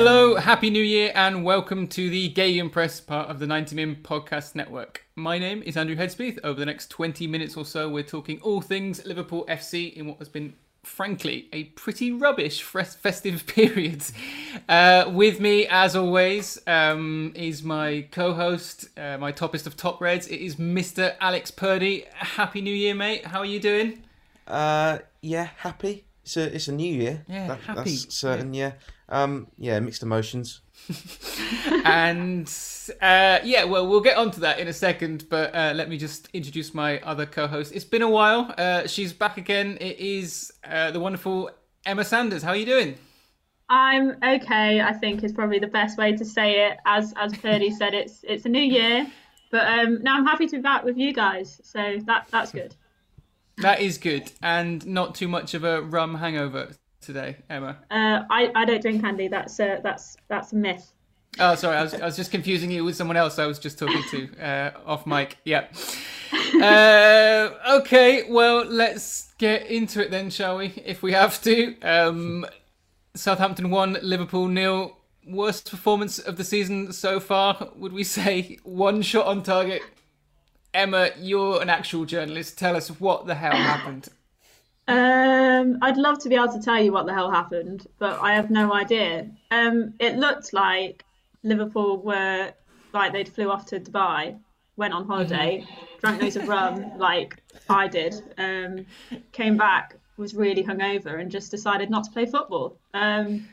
Hello, Happy New Year, and welcome to the Gay Press part of the 90 Min Podcast Network. My name is Andrew Headspeath. Over the next 20 minutes or so, we're talking all things Liverpool FC in what has been, frankly, a pretty rubbish festive period. Uh, with me, as always, um, is my co host, uh, my toppest of top reds. It is Mr. Alex Purdy. Happy New Year, mate. How are you doing? Uh, yeah, happy. It's a, it's a new year. Yeah, that, happy. That's certain, yeah. yeah. Um, yeah, mixed emotions. and uh, yeah, well, we'll get onto that in a second, but uh, let me just introduce my other co-host. It's been a while. Uh, she's back again. It is uh, the wonderful Emma Sanders. How are you doing? I'm okay. I think is probably the best way to say it. As as Purdy said, it's it's a new year, but um, now I'm happy to be back with you guys. So that that's good. That is good, and not too much of a rum hangover today, Emma? Uh, I, I don't drink Andy. That's a, that's that's a myth. Oh, sorry. I was, I was just confusing you with someone else I was just talking to uh, off mic. Yeah. Uh, okay, well, let's get into it then, shall we? If we have to. Um, Southampton 1, Liverpool nil. Worst performance of the season so far, would we say? One shot on target. Emma, you're an actual journalist. Tell us what the hell happened. Um, I'd love to be able to tell you what the hell happened, but I have no idea. Um, it looked like Liverpool were like they'd flew off to Dubai, went on holiday, mm-hmm. drank loads of rum, like I did. Um, came back, was really hungover, and just decided not to play football. Um,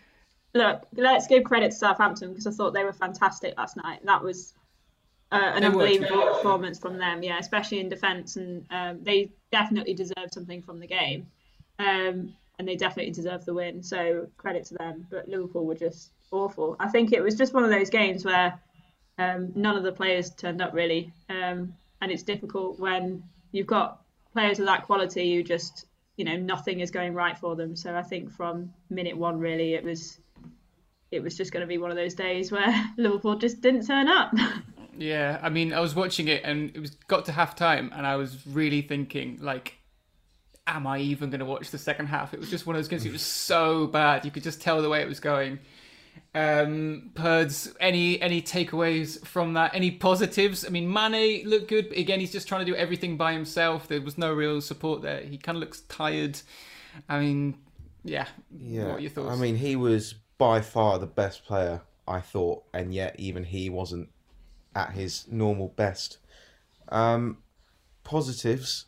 look, let's give credit to Southampton because I thought they were fantastic last night. That was uh, an they unbelievable were. performance from them, yeah, especially in defence, and um, they definitely deserve something from the game, um, and they definitely deserve the win. So credit to them. But Liverpool were just awful. I think it was just one of those games where um, none of the players turned up really, um, and it's difficult when you've got players of that quality. You just you know nothing is going right for them. So I think from minute one, really, it was it was just going to be one of those days where Liverpool just didn't turn up. Yeah, I mean, I was watching it and it was got to half time, and I was really thinking, like, am I even going to watch the second half? It was just one of those games. It was so bad. You could just tell the way it was going. Um, Purds, any any takeaways from that? Any positives? I mean, Mane looked good, but again, he's just trying to do everything by himself. There was no real support there. He kind of looks tired. I mean, yeah. Yeah. What are your thoughts? I mean, he was by far the best player I thought, and yet even he wasn't at his normal best. Um, positives.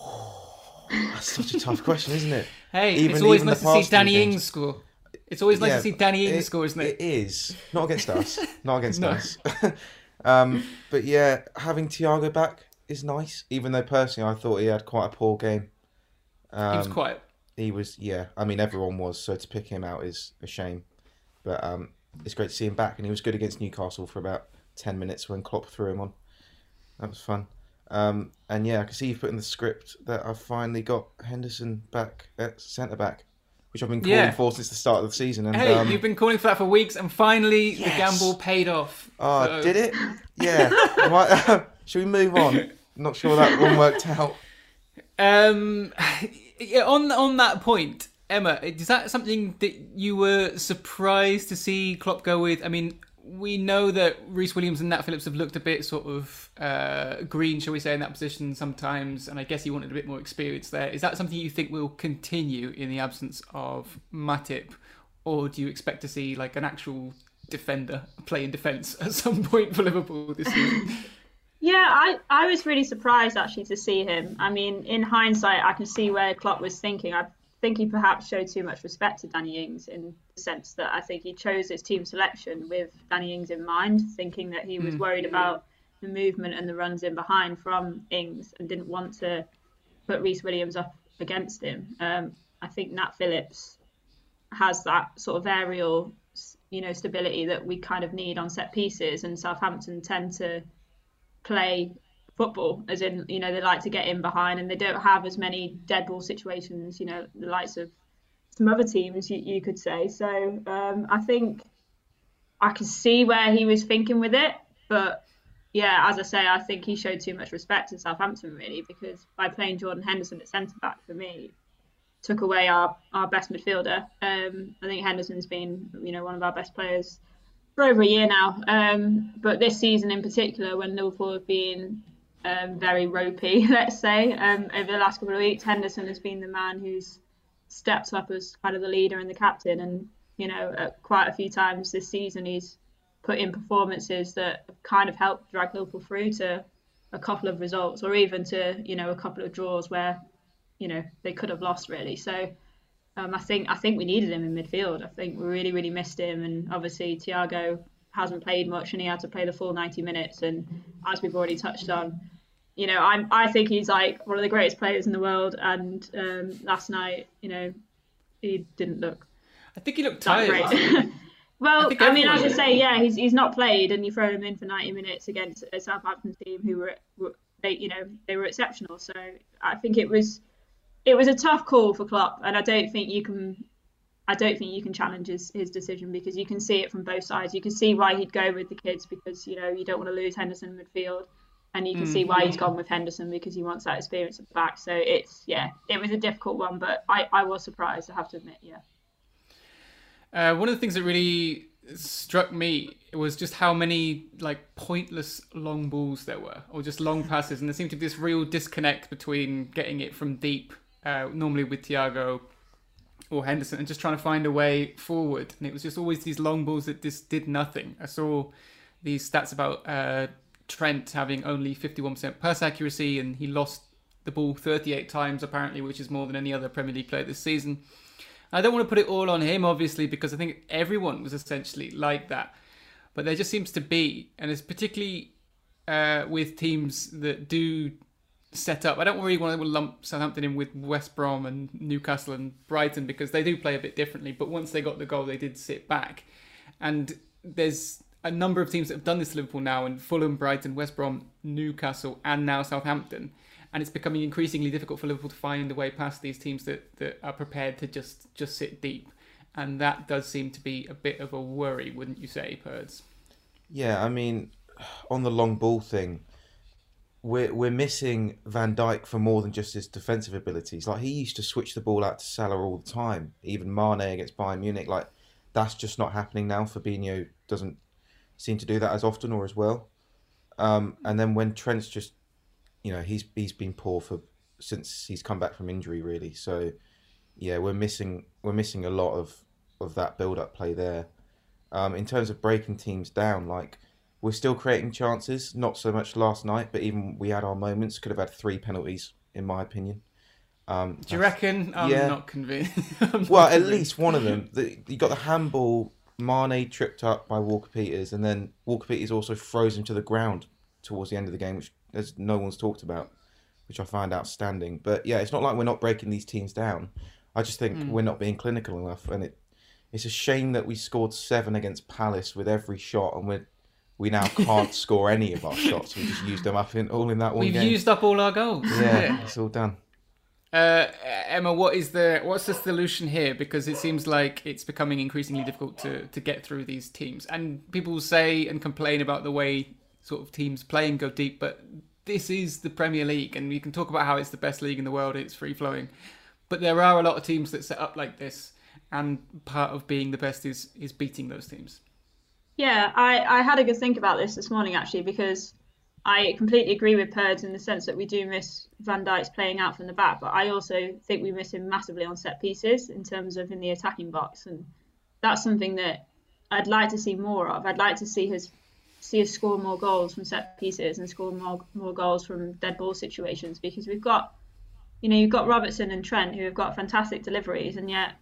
Oh, that's such a tough question, isn't it? Hey, even, it's always nice to see Danny Ings score. It's always nice yeah, to see Danny Ings score, isn't it? It is. Not against us. Not against us. um, but yeah, having Thiago back is nice, even though personally I thought he had quite a poor game. Um, he was um, quiet. He was, yeah. I mean, everyone was, so to pick him out is a shame. But um, it's great to see him back, and he was good against Newcastle for about 10 minutes when Klopp threw him on. That was fun. Um, and yeah, I can see you've put in the script that I've finally got Henderson back at centre back, which I've been calling yeah. for since the start of the season. And, hey, um, you've been calling for that for weeks, and finally yes. the gamble paid off. Oh, so... did it? Yeah. Might, should we move on? Not sure that one worked out. Um, yeah, on on that point, Emma, is that something that you were surprised to see Klopp go with? I mean, we know that Rhys Williams and Nat Phillips have looked a bit sort of uh, green, shall we say, in that position sometimes, and I guess he wanted a bit more experience there. Is that something you think will continue in the absence of Matip, or do you expect to see like an actual defender play in defence at some point for Liverpool this season? Yeah, I, I was really surprised actually to see him. I mean, in hindsight, I can see where Klopp was thinking. I think he perhaps showed too much respect to Danny Ings in the sense that I think he chose his team selection with Danny Ings in mind, thinking that he was mm. worried about the movement and the runs in behind from Ings and didn't want to put Rhys Williams up against him. Um, I think Nat Phillips has that sort of aerial, you know, stability that we kind of need on set pieces, and Southampton tend to play football, as in, you know, they like to get in behind and they don't have as many dead ball situations, you know, the likes of some other teams, you, you could say. So um, I think I can see where he was thinking with it, but yeah, as I say, I think he showed too much respect to Southampton really because by playing Jordan Henderson at centre back for me, took away our, our best midfielder. Um, I think Henderson's been you know one of our best players for over a year now. Um, but this season in particular, when Liverpool have been um, very ropey, let's say, um, over the last couple of weeks, Henderson has been the man who's stepped up as kind of the leader and the captain. And you know, quite a few times this season, he's put in performances that kind of helped drag Liverpool through to a couple of results, or even to you know a couple of draws where you know they could have lost really. So um, I think I think we needed him in midfield. I think we really really missed him, and obviously Thiago hasn't played much, and he had to play the full 90 minutes. And as we've already touched on, you know, I'm I think he's like one of the greatest players in the world. And um, last night, you know, he didn't look. I think he looked tired. well, I, mean I mean, as I say, yeah, he's he's not played, and you throw him in for 90 minutes against a Southampton team who were, were they, you know, they were exceptional. So I think it was it was a tough call for Klopp, and I don't think you can. I don't think you can challenge his, his decision because you can see it from both sides. You can see why he'd go with the kids because you know you don't want to lose Henderson in midfield, and you can mm. see why he's gone with Henderson because he wants that experience at the back. So it's yeah, it was a difficult one, but I, I was surprised. I have to admit, yeah. Uh, one of the things that really struck me was just how many like pointless long balls there were, or just long passes, and there seemed to be this real disconnect between getting it from deep uh, normally with Thiago or Henderson, and just trying to find a way forward. And it was just always these long balls that just did nothing. I saw these stats about uh, Trent having only 51% pass accuracy, and he lost the ball 38 times apparently, which is more than any other Premier League player this season. I don't want to put it all on him, obviously, because I think everyone was essentially like that. But there just seems to be, and it's particularly uh, with teams that do set up. I don't really want to lump Southampton in with West Brom and Newcastle and Brighton because they do play a bit differently. But once they got the goal, they did sit back. And there's a number of teams that have done this to Liverpool now, and Fulham, Brighton, West Brom, Newcastle, and now Southampton. And it's becoming increasingly difficult for Liverpool to find a way past these teams that, that are prepared to just just sit deep. And that does seem to be a bit of a worry, wouldn't you say, Purds? Yeah, I mean, on the long ball thing, we're we're missing Van Dijk for more than just his defensive abilities. Like he used to switch the ball out to Salah all the time. Even Mane against Bayern Munich, like that's just not happening now. Fabinho doesn't seem to do that as often or as well. Um, and then when Trent's just, you know, he's he's been poor for since he's come back from injury, really. So yeah, we're missing we're missing a lot of of that build up play there. Um, in terms of breaking teams down, like we're still creating chances, not so much last night, but even we had our moments. Could have had three penalties, in my opinion. Um, Do you reckon? I'm yeah. not convinced. well, at least one of them. The, you got the handball. Mane tripped up by Walker Peters, and then Walker Peters also froze him to the ground towards the end of the game, which as no one's talked about, which I find outstanding. But yeah, it's not like we're not breaking these teams down. I just think mm. we're not being clinical enough, and it it's a shame that we scored seven against Palace with every shot, and we're we now can't score any of our shots. We just used them up in all in that one We've game. used up all our goals. Yeah, it's all done. Uh, Emma, what is the what's the solution here? Because it seems like it's becoming increasingly difficult to to get through these teams, and people say and complain about the way sort of teams play and go deep, but this is the Premier League, and we can talk about how it's the best league in the world. It's free flowing, but there are a lot of teams that set up like this, and part of being the best is is beating those teams. Yeah, I, I had a good think about this this morning actually because I completely agree with Purds in the sense that we do miss Van Dijk's playing out from the back, but I also think we miss him massively on set pieces in terms of in the attacking box, and that's something that I'd like to see more of. I'd like to see his see us score more goals from set pieces and score more more goals from dead ball situations because we've got, you know, you've got Robertson and Trent who have got fantastic deliveries, and yet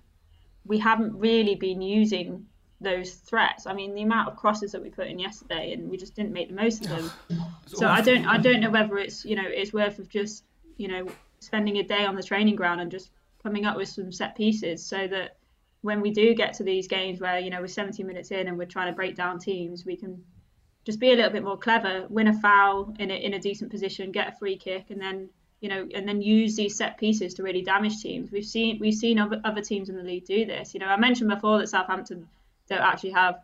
we haven't really been using those threats. I mean, the amount of crosses that we put in yesterday, and we just didn't make the most of them. so I don't, I don't know whether it's, you know, it's worth of just, you know, spending a day on the training ground and just coming up with some set pieces, so that when we do get to these games where, you know, we're 70 minutes in and we're trying to break down teams, we can just be a little bit more clever, win a foul in a in a decent position, get a free kick, and then you know, and then use these set pieces to really damage teams. We've seen we've seen other, other teams in the league do this. You know, I mentioned before that Southampton don't actually have.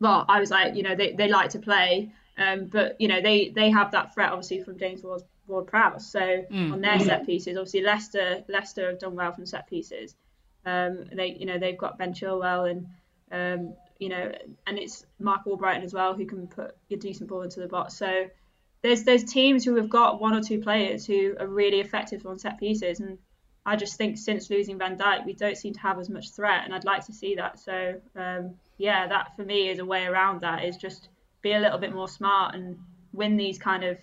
Well, I was like, you know, they, they like to play, um, but you know, they they have that threat obviously from James Ward Prowse. So mm. on their set pieces, obviously Leicester Leicester have done well from set pieces. Um, they you know they've got Ben Chilwell and um, you know and it's Marc Albrighton as well who can put a decent ball into the box. So there's there's teams who have got one or two players who are really effective on set pieces and I just think since losing Van Dijk, we don't seem to have as much threat, and I'd like to see that. So um, yeah, that for me is a way around that is just be a little bit more smart and win these kind of,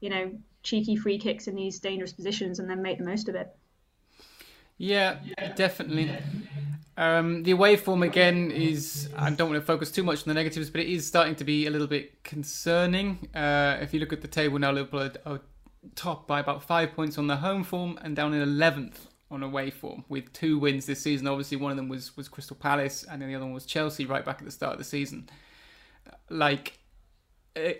you know, cheeky free kicks in these dangerous positions and then make the most of it. Yeah, definitely. Um, the away form again is I don't want to focus too much on the negatives, but it is starting to be a little bit concerning. Uh, if you look at the table now, Liverpool are top by about five points on the home form and down in eleventh on away form with two wins this season. Obviously, one of them was was Crystal Palace, and then the other one was Chelsea right back at the start of the season. Like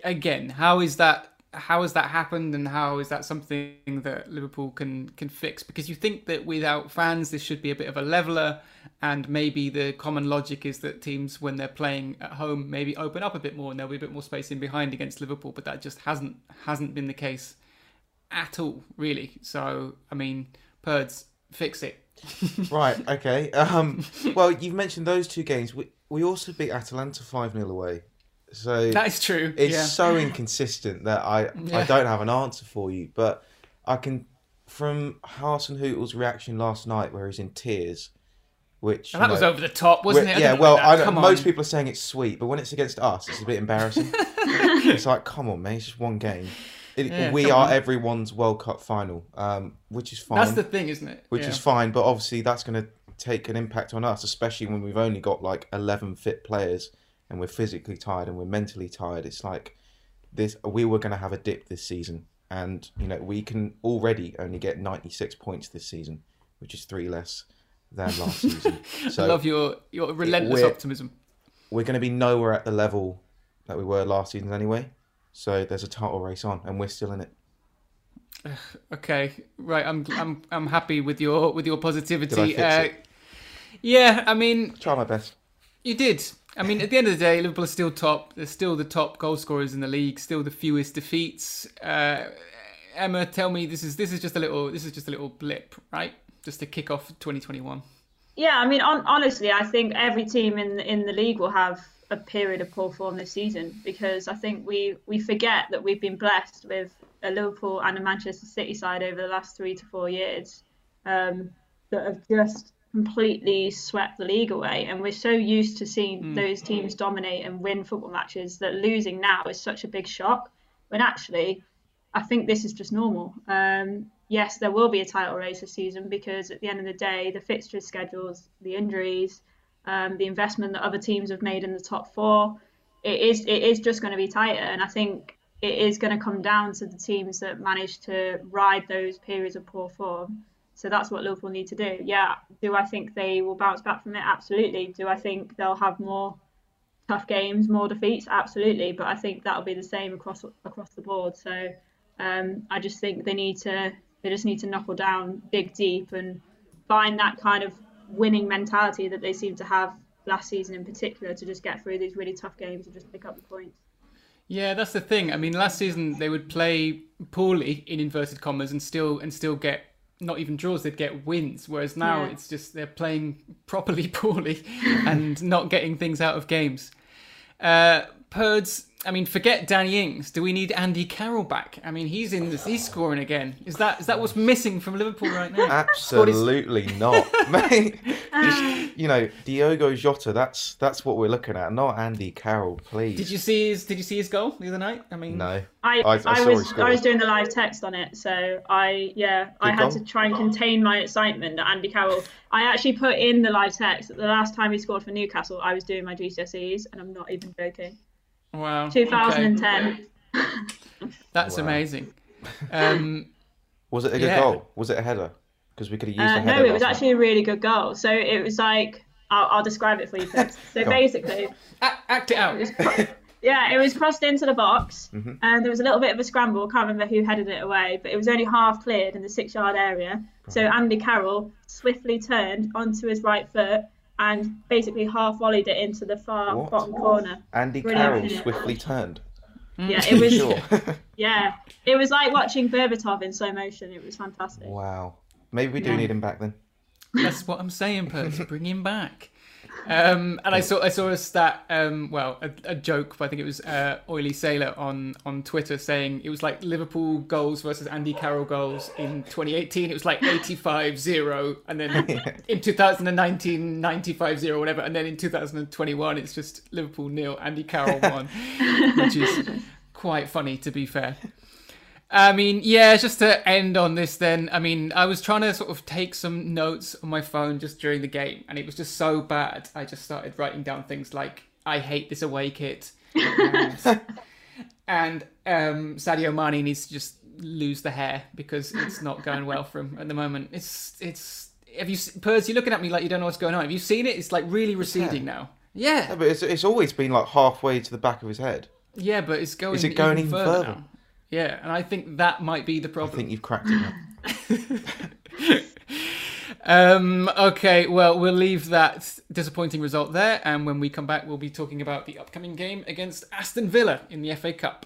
again, how is that? How has that happened, and how is that something that Liverpool can can fix? Because you think that without fans, this should be a bit of a leveler, and maybe the common logic is that teams, when they're playing at home, maybe open up a bit more, and there'll be a bit more space in behind against Liverpool. But that just hasn't hasn't been the case at all, really. So, I mean, Purds, fix it. right. Okay. Um, well, you've mentioned those two games. We we also beat Atalanta five 0 away. So that is true. It's yeah. so inconsistent that I yeah. I don't have an answer for you, but I can from Hasenhüttl's reaction last night, where he's in tears. Which that know, was over the top, wasn't it? Yeah, well, I most on. people are saying it's sweet, but when it's against us, it's a bit embarrassing. it's like, come on, man, it's just one game. It, yeah, we are on. everyone's World Cup final, um, which is fine. That's the thing, isn't it? Which is fine, but obviously that's going to take an impact on us, especially when we've only got like eleven fit players and we're physically tired and we're mentally tired. It's like this. We were going to have a dip this season, and you know we can already only get ninety six points this season, which is three less than last season. So I love your your relentless we're, optimism. We're going to be nowhere at the level that we were last season anyway. So there's a title race on, and we're still in it. Okay, right. I'm I'm I'm happy with your with your positivity. Uh, yeah, I mean, try my best. You did. I mean, at the end of the day, Liverpool are still top. They're still the top goal scorers in the league. Still the fewest defeats. Uh, Emma, tell me this is this is just a little this is just a little blip, right? Just to kick off 2021. Yeah, I mean, on, honestly, I think every team in in the league will have a period of poor form this season because I think we we forget that we've been blessed with a Liverpool and a Manchester City side over the last three to four years um, that have just completely swept the league away. And we're so used to seeing mm. those teams dominate and win football matches that losing now is such a big shock. When actually, I think this is just normal. Um, yes, there will be a title race this season because at the end of the day, the fixture schedules, the injuries, um, the investment that other teams have made in the top four, it is it is just going to be tighter. And I think it is going to come down to the teams that manage to ride those periods of poor form. So that's what Liverpool need to do. Yeah, do I think they will bounce back from it? Absolutely. Do I think they'll have more tough games, more defeats? Absolutely. But I think that'll be the same across across the board. So um, I just think they need to they just need to knuckle down, dig deep, and find that kind of winning mentality that they seem to have last season in particular to just get through these really tough games and just pick up the points. Yeah, that's the thing. I mean, last season they would play poorly in inverted commas and still and still get not even draws; they'd get wins. Whereas now yeah. it's just they're playing properly poorly and not getting things out of games. Uh, Purds I mean, forget Danny Ings. Do we need Andy Carroll back? I mean, he's in. This, he's scoring again. Is that is that what's missing from Liverpool right now? Absolutely not, mate. Ah. Just you know, Diogo Jota. That's that's what we're looking at, not Andy Carroll. Please. Did you see his Did you see his goal the other night? I mean, no. I I, I, I was I was doing the live text on it, so I yeah Good I had goal. to try and contain my excitement that Andy Carroll. I actually put in the live text that the last time he scored for Newcastle, I was doing my GCSEs, and I'm not even joking. Wow. 2010. Okay. That's wow. amazing. Um, was it a good yeah. goal? Was it a header? Because we could have used uh, a header. No, it was actually a really good goal. So it was like, I'll, I'll describe it for you first. So basically, act it out. It was, yeah, it was crossed into the box, mm-hmm. and there was a little bit of a scramble. I can't remember who headed it away, but it was only half cleared in the six-yard area. So Andy Carroll swiftly turned onto his right foot and basically half volleyed it into the far what? bottom corner. Andy Brilliant, Carroll swiftly turned. Mm. Yeah, it was. Sure. Yeah, it was like watching Berbatov in slow motion. It was fantastic. wow. Maybe we do Yeah. need him back then. That's what I'm saying, Percy. Bring him back. Um, and I saw I saw a stat, um, well, a, a joke. I think it was uh, Oily Sailor on on Twitter saying it was like Liverpool goals versus Andy Carroll goals in 2018. It was like 85-0, and then in 2019 95-0, whatever, and then in 2021 it's just Liverpool nil, Andy Carroll one, which is quite funny to be fair. I mean, yeah, just to end on this then, I mean, I was trying to sort of take some notes on my phone just during the game, and it was just so bad. I just started writing down things like, I hate this away kit. And, and um, Sadio Mane needs to just lose the hair because it's not going well for him at the moment. It's, it's, have you, se- Pers, you're looking at me like you don't know what's going on. Have you seen it? It's like really receding now. Yeah. No, but it's, it's always been like halfway to the back of his head. Yeah, but it's going, Is it going even further, further? Yeah, and I think that might be the problem. I think you've cracked it. Um, okay, well, we'll leave that disappointing result there, and when we come back, we'll be talking about the upcoming game against Aston Villa in the FA Cup.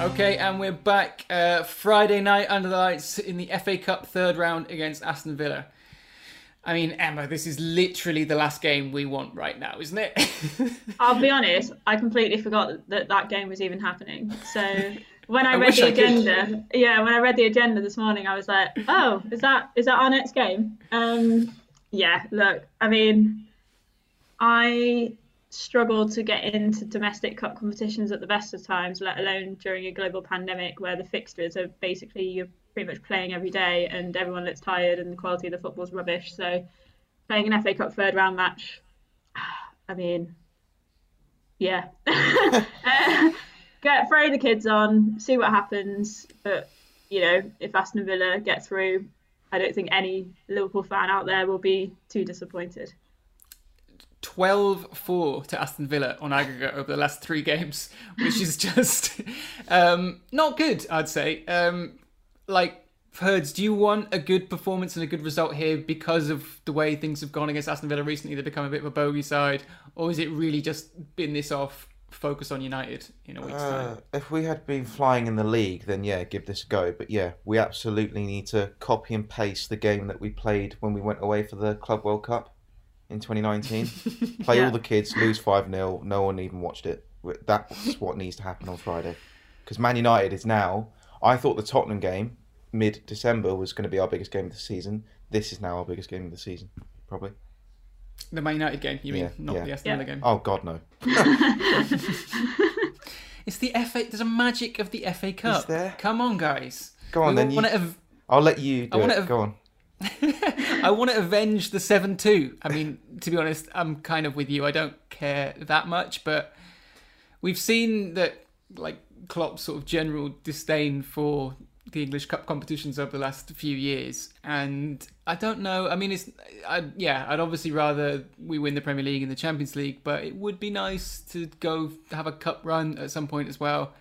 Okay, and we're back uh, Friday night under the lights in the FA Cup third round against Aston Villa. I mean, Emma, this is literally the last game we want right now, isn't it? I'll be honest, I completely forgot that that game was even happening. So when I, I read the I could. agenda, yeah, when I read the agenda this morning, I was like, oh, is that is that our next game? Um, yeah. Look, I mean, I struggle to get into domestic cup competitions at the best of times, let alone during a global pandemic where the fixtures are basically you're pretty much playing every day and everyone looks tired and the quality of the football's rubbish. So playing an FA Cup third round match, I mean, yeah. Uh, Get throw the kids on, see what happens. But you know, if Aston Villa get through, I don't think any Liverpool fan out there will be too disappointed. 12 4 to Aston Villa on aggregate over the last three games, which is just um, not good, I'd say. Um, like, Purds, do you want a good performance and a good result here because of the way things have gone against Aston Villa recently? They've become a bit of a bogey side, or is it really just been this off? Focus on United in a week's Uh, time. if we had been flying in the league, then yeah, give this a go. But yeah, we absolutely need to copy and paste the game that we played when we went away for the Club World Cup in 2019. Play Yeah. all the kids, lose 5 0. No one even watched it. That's what needs to happen on Friday. Because Man United is now. I thought the Tottenham game, mid December, was going to be our biggest game of the season. This is now our biggest game of the season, probably. The Man United game, you mean, Yeah, not yeah. the Aston Yeah. Villa game. Oh, God, no. It's the FA. There's a magic of the FA Cup. there? Come on, guys. Go on, We then. You, wanna ev- I'll let you do wanna it. ev- Go on. I want to avenge the 7 2. I mean, to be honest, I'm kind of with you. I don't care that much, but we've seen that, like, Klopp's sort of general disdain for the English Cup competitions over the last few years. And I don't know. I mean, it's, I, yeah, I'd obviously rather we win the Premier League and the Champions League, but it would be nice to go have a cup run at some point as well.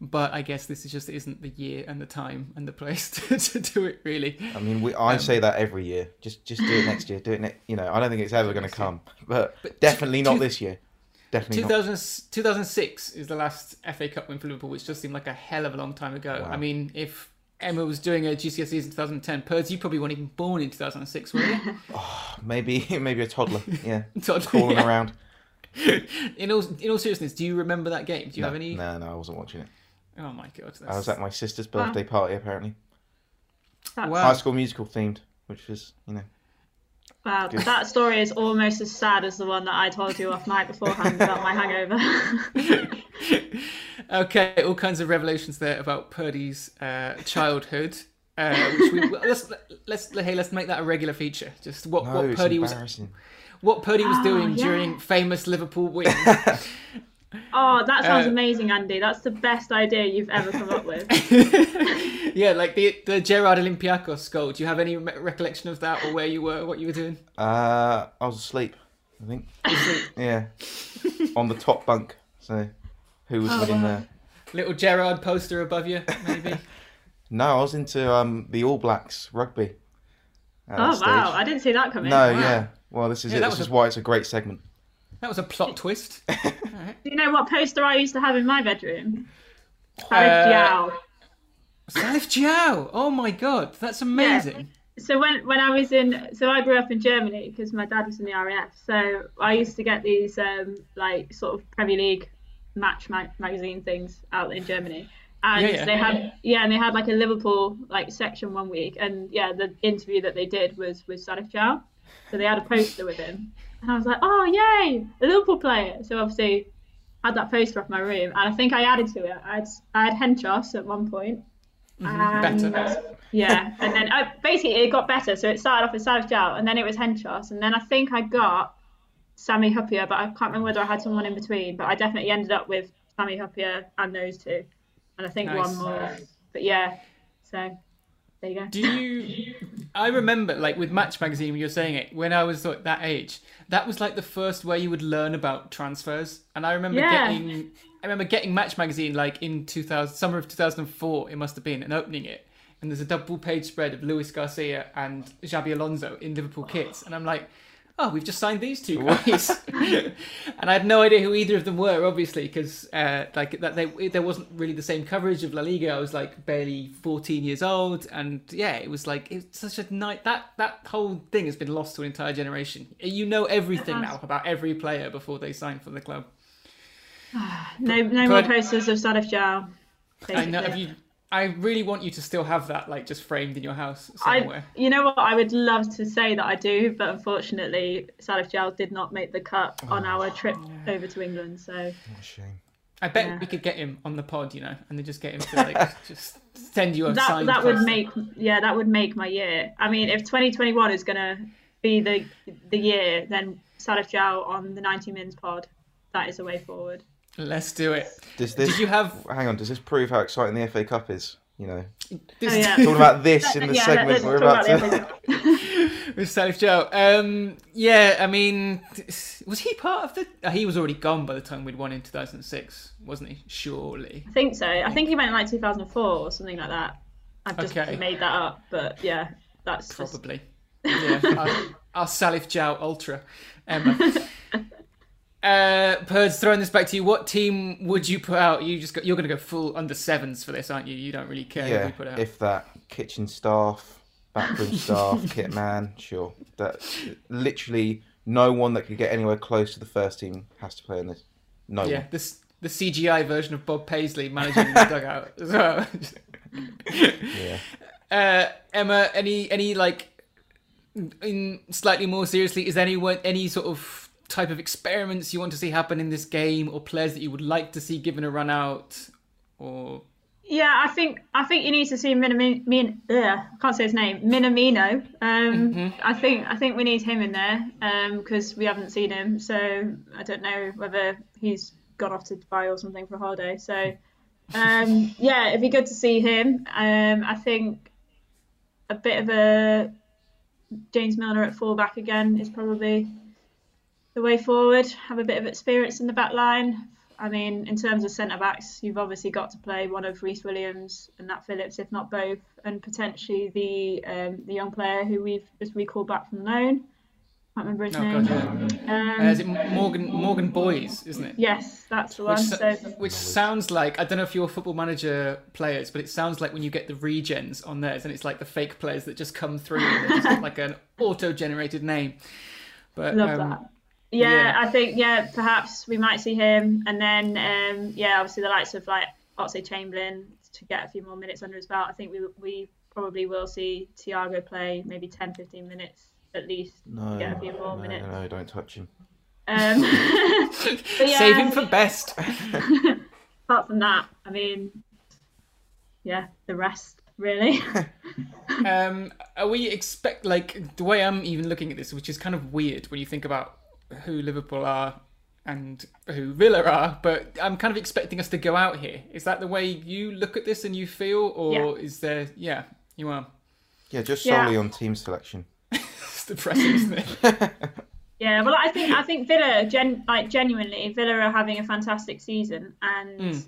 But I guess this is just isn't the year and the time and the place to, to do it, really. I mean, we, I Um, say that every year. Just, just do it next year. Do it next. You know, I don't think it's ever going to come, but, But definitely not this year. Definitely not. 2006 is the last FA Cup win for Liverpool, which just seemed like a hell of a long time ago. Wow. I mean, if Emma was doing a GCSEs in 2010, Purds, you probably weren't even born in 2006, were you? Oh, maybe, maybe a toddler. Yeah, Todd, crawling yeah. around. In all, in all seriousness, do you remember that game? Do you no, have any? No, no, I wasn't watching it. Oh my god, that's... I was at my sister's Wow. birthday party apparently. Wow. High School Musical themed, which was, you know, Wow, Good. that story is almost as sad as the one that I told you off night beforehand about my hangover. okay, all kinds of revelations there about Purdy's uh, childhood. Uh, which we, let's let's hey let's make that a regular feature. Just what no, what Purdy was what Purdy was Oh, doing yeah. during famous Liverpool wins. oh, that sounds Uh, amazing, Andy. That's the best idea you've ever come up with. yeah, like the the Gerrard Olympiacos goal. Do you have any re- recollection of that, or where you were, what you were doing? Uh, I was asleep. I think. yeah, on the top bunk. So, who was Oh, winning wow. there? Little Gerrard poster above you, maybe. No, I was into um the All Blacks rugby. Oh wow. I didn't see that coming. No, Wow. yeah. Well, this is Yeah, it. This is a- why it's a great segment. That was a plot twist. Do you know what poster I used to have in my bedroom? Uh, Salif Diao. Salif Diao. Oh my god, that's amazing. So when when I was in, so I grew up in Germany because my dad was in the RAF. So I used to get these um, like sort of Premier League match mag- magazine things out in Germany, and Yeah, yeah. they had yeah, and they had like a Liverpool like section one week, and yeah, the interview that they did was with Salif Diao. So they had a poster with him, and I was like, oh yay, a Liverpool player. So obviously. I had that poster off my room, and I think I added to it. I had I had Henchoz at one point. point, and Better. yeah, and then uh, basically it got better. So it started off with Salif Diao, and then it was Henchoz, and then I think I got Sami Hyypiä, but I can't remember whether I had someone in between. But I definitely ended up with Sami Hyypiä and those two, and I think Nice. one more. But yeah, so there you go. Do you? I remember, like with Match Magazine, you were saying it, when I was like, that age, that was like the first way you would learn about transfers. And I remember Yeah. getting, I remember getting Match Magazine like in 2000, summer of 2004, it must have been, and opening it. And there's a double page spread of Luis Garcia and Xabi Alonso in Liverpool kits. And I'm like, oh, we've just signed these two guys. and I had no idea who either of them were, obviously, because uh, like that they, there wasn't really the same coverage of La Liga. I was like barely 14 years old, and yeah, it was like it's such a night that that whole thing has been lost to an entire generation. You know everything now about every player before they sign for the club. No, no more But- posters of Salif Diao. I know. Have you, I really want you to still have that, like just framed in your house I, somewhere. you know what? I would love to say that I do, but unfortunately, Salif Diao did not make the cut oh, on our trip over to England. So What a shame. I bet Yeah. we could get him on the pod, you know, and then just get him to like just send you a that signed that would poster. make yeah that would make my year. I mean, if 2021 is gonna be the the year, then Salif Diao on the 90 Mins pod, that is the way forward. Let's do it. Does this? Did you have Hang on. Does this prove how exciting the FA Cup is? You know, this Oh, yeah. talking about this in the Yeah, segment we're about about to. the FA Cup. with Salif Diao? Um, yeah, I mean, was he part of the? uh, he was already gone by the time we'd won in 2006, wasn't he? Surely. I think so. I think he went in like 2004 or something like that. I've just Okay. made that up, but yeah, that's just- Probably. Yeah, our, our Salif Diao Ultra. Emma. Uh, Purds, throwing this back to you. What team would you put out? You just go, you're going to go full under sevens for this, aren't you? You don't really care who Yeah, we put out. if that kitchen staff, backroom staff, kit man, sure. That literally no one that could get anywhere close to the first team has to play in this. No yeah, one. this the CGI version of Bob Paisley managing the dugout as well. Yeah. Uh, Emma, any any like in slightly more seriously, is there any any sort of type of experiments you want to see happen in this game, or players that you would like to see given a run out, or Yeah, I think I think you need to see Minamino. Min, ugh, I can't say his name. Minamino. Um, I think I think we need him in there because we haven't seen him. So I don't know whether he's gone off to Dubai or something for a holiday. So um, yeah, it'd be good to see him. Um, I think a bit of a James Milner at fullback again is probably the way forward. Have a bit of experience in the back line. I mean, in terms of centre backs, you've obviously got to play one of Rhys Williams and Nat Phillips, if not both, and potentially the um, the young player who we've just recalled back from loan. I can't remember his oh name. god, yeah. Um, Uh, is it Morgan Morgan Boyes, isn't it? yes, that's the one. Which, So which sounds like I don't know if you're football manager players, but it sounds like when you get the regens on theirs, and it's like the fake players that just come through, and just got like an auto-generated name. But love um, that. Yeah, yeah. I think yeah, perhaps we might see him, and then um, yeah, obviously the likes of like Oxlade Chamberlain to get a few more minutes under his belt. I think we we probably will see Thiago play maybe 10, 15 minutes at least. No, Get a few more no, minutes. no, don't touch him. Um, but yeah, save him for best. apart from that, I mean, yeah, the rest really. um, are we expect like the way I'm even looking at this, which is kind of weird when you think about who Liverpool are and who Villa are, but I'm kind of expecting us to go out here. Is that the way you look at this and you feel, or Yeah. is there? Yeah, you are. Yeah, just Yeah. solely on team selection. It's depressing, isn't it? Yeah, well, I think I think Villa, gen, like genuinely, Villa are having a fantastic season, and Mm.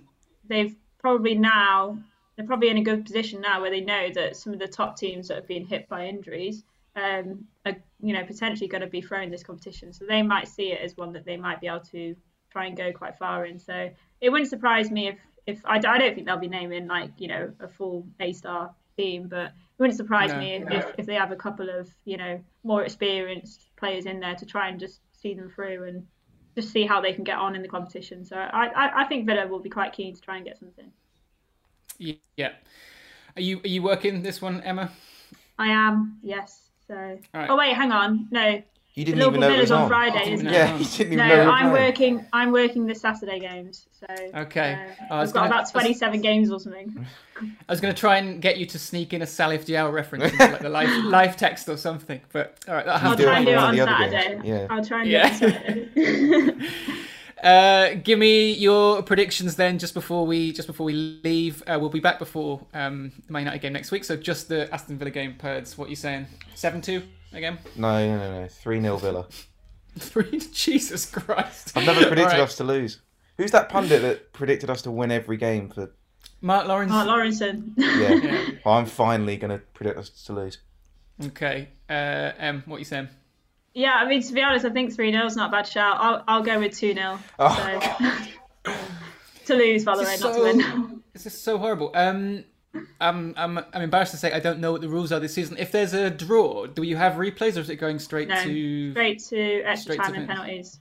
they've probably now they're probably in a good position now where they know that some of the top teams that have been hit by injuries um, are you know potentially going to be thrown this competition, so they might see it as one that they might be able to try and go quite far in. So it wouldn't surprise me if if I, I don't think they'll be naming like you know a full A star team, but it wouldn't surprise No. me if, if, if they have a couple of you know more experienced players in there to try and just see them through and just see how they can get on in the competition. So I, I, I think Villa will be quite keen to try and get something. Yeah. Are you are you working this one, Emma? I am, yes. So right. oh wait, hang on, no, You didn't Liverpool even know it Villa's was on on. Friday, isn't know. it? Yeah, you didn't even No, know. we were I'm playing. working. I'm working the Saturday games. So Okay. uh, I was I've got gonna- about 27 games or something. I was going to try and get you to sneak in a Salif Diao reference, into, like the live live text or something. But all right, I'll have I'll to do try and do it on of the other Saturday. Yeah. I'll try and do it on Saturday. Uh, give me your predictions then, just before we just before we leave. Uh, we'll be back before um, the Man United game next week. So just the Aston Villa game, Purds. What are you saying? Seven two again? No, no, no, no. 3 0 Villa. Three. Jesus Christ! I've never predicted All right. us to lose. Who's that pundit that predicted us to win every game for. Mark Lawrence. Mark Lawrenson. Yeah. Yeah. Well, I'm finally going to predict us to lose. Okay. Uh, Em, what are you saying? Yeah, I mean to be honest, I think three 0 is not a bad shout. I'll I'll go with two 0 Oh. so. to lose, by the way, This is not to win. This is so horrible. Um, I'm, I'm, I'm embarrassed to say I don't know what the rules are this season. If there's a draw, do you have replays or is it going straight No, to? Straight to extra Straight to time and penalties.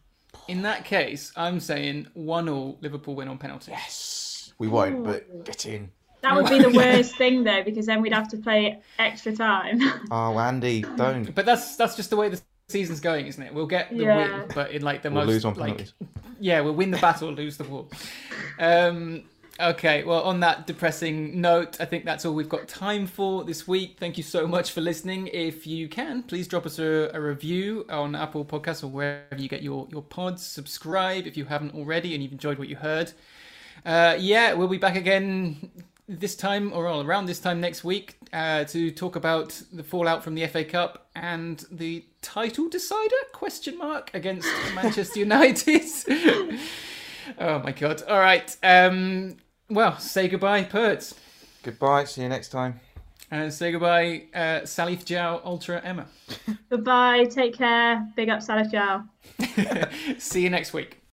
In that case, I'm saying one all Liverpool win on penalty. Yes. We won't, but get in. That would be the worst thing though, because then we'd have to play extra time. Oh, Andy, don't. But that's that's just the way the season's going, isn't it? We'll get the Yeah. win, but in like the We'll most lose on like yeah, we'll win the battle, lose the war. Um, okay, well, on that depressing note, I think that's all we've got time for this week. Thank you so much for listening. If you can, please drop us a, a review on Apple Podcasts or wherever you get your, your pods. Subscribe if you haven't already and you've enjoyed what you heard. Uh, yeah, we'll be back again this time or around this time next week uh, to talk about the fallout from the FA Cup and the title decider question mark against Manchester United. oh my god! All right. Um, well, say goodbye, Perts, Goodbye. See you next time. and say goodbye, uh, Salif Diao, Ultra Emma. Goodbye, take care, big up Salif Diao. See you next week.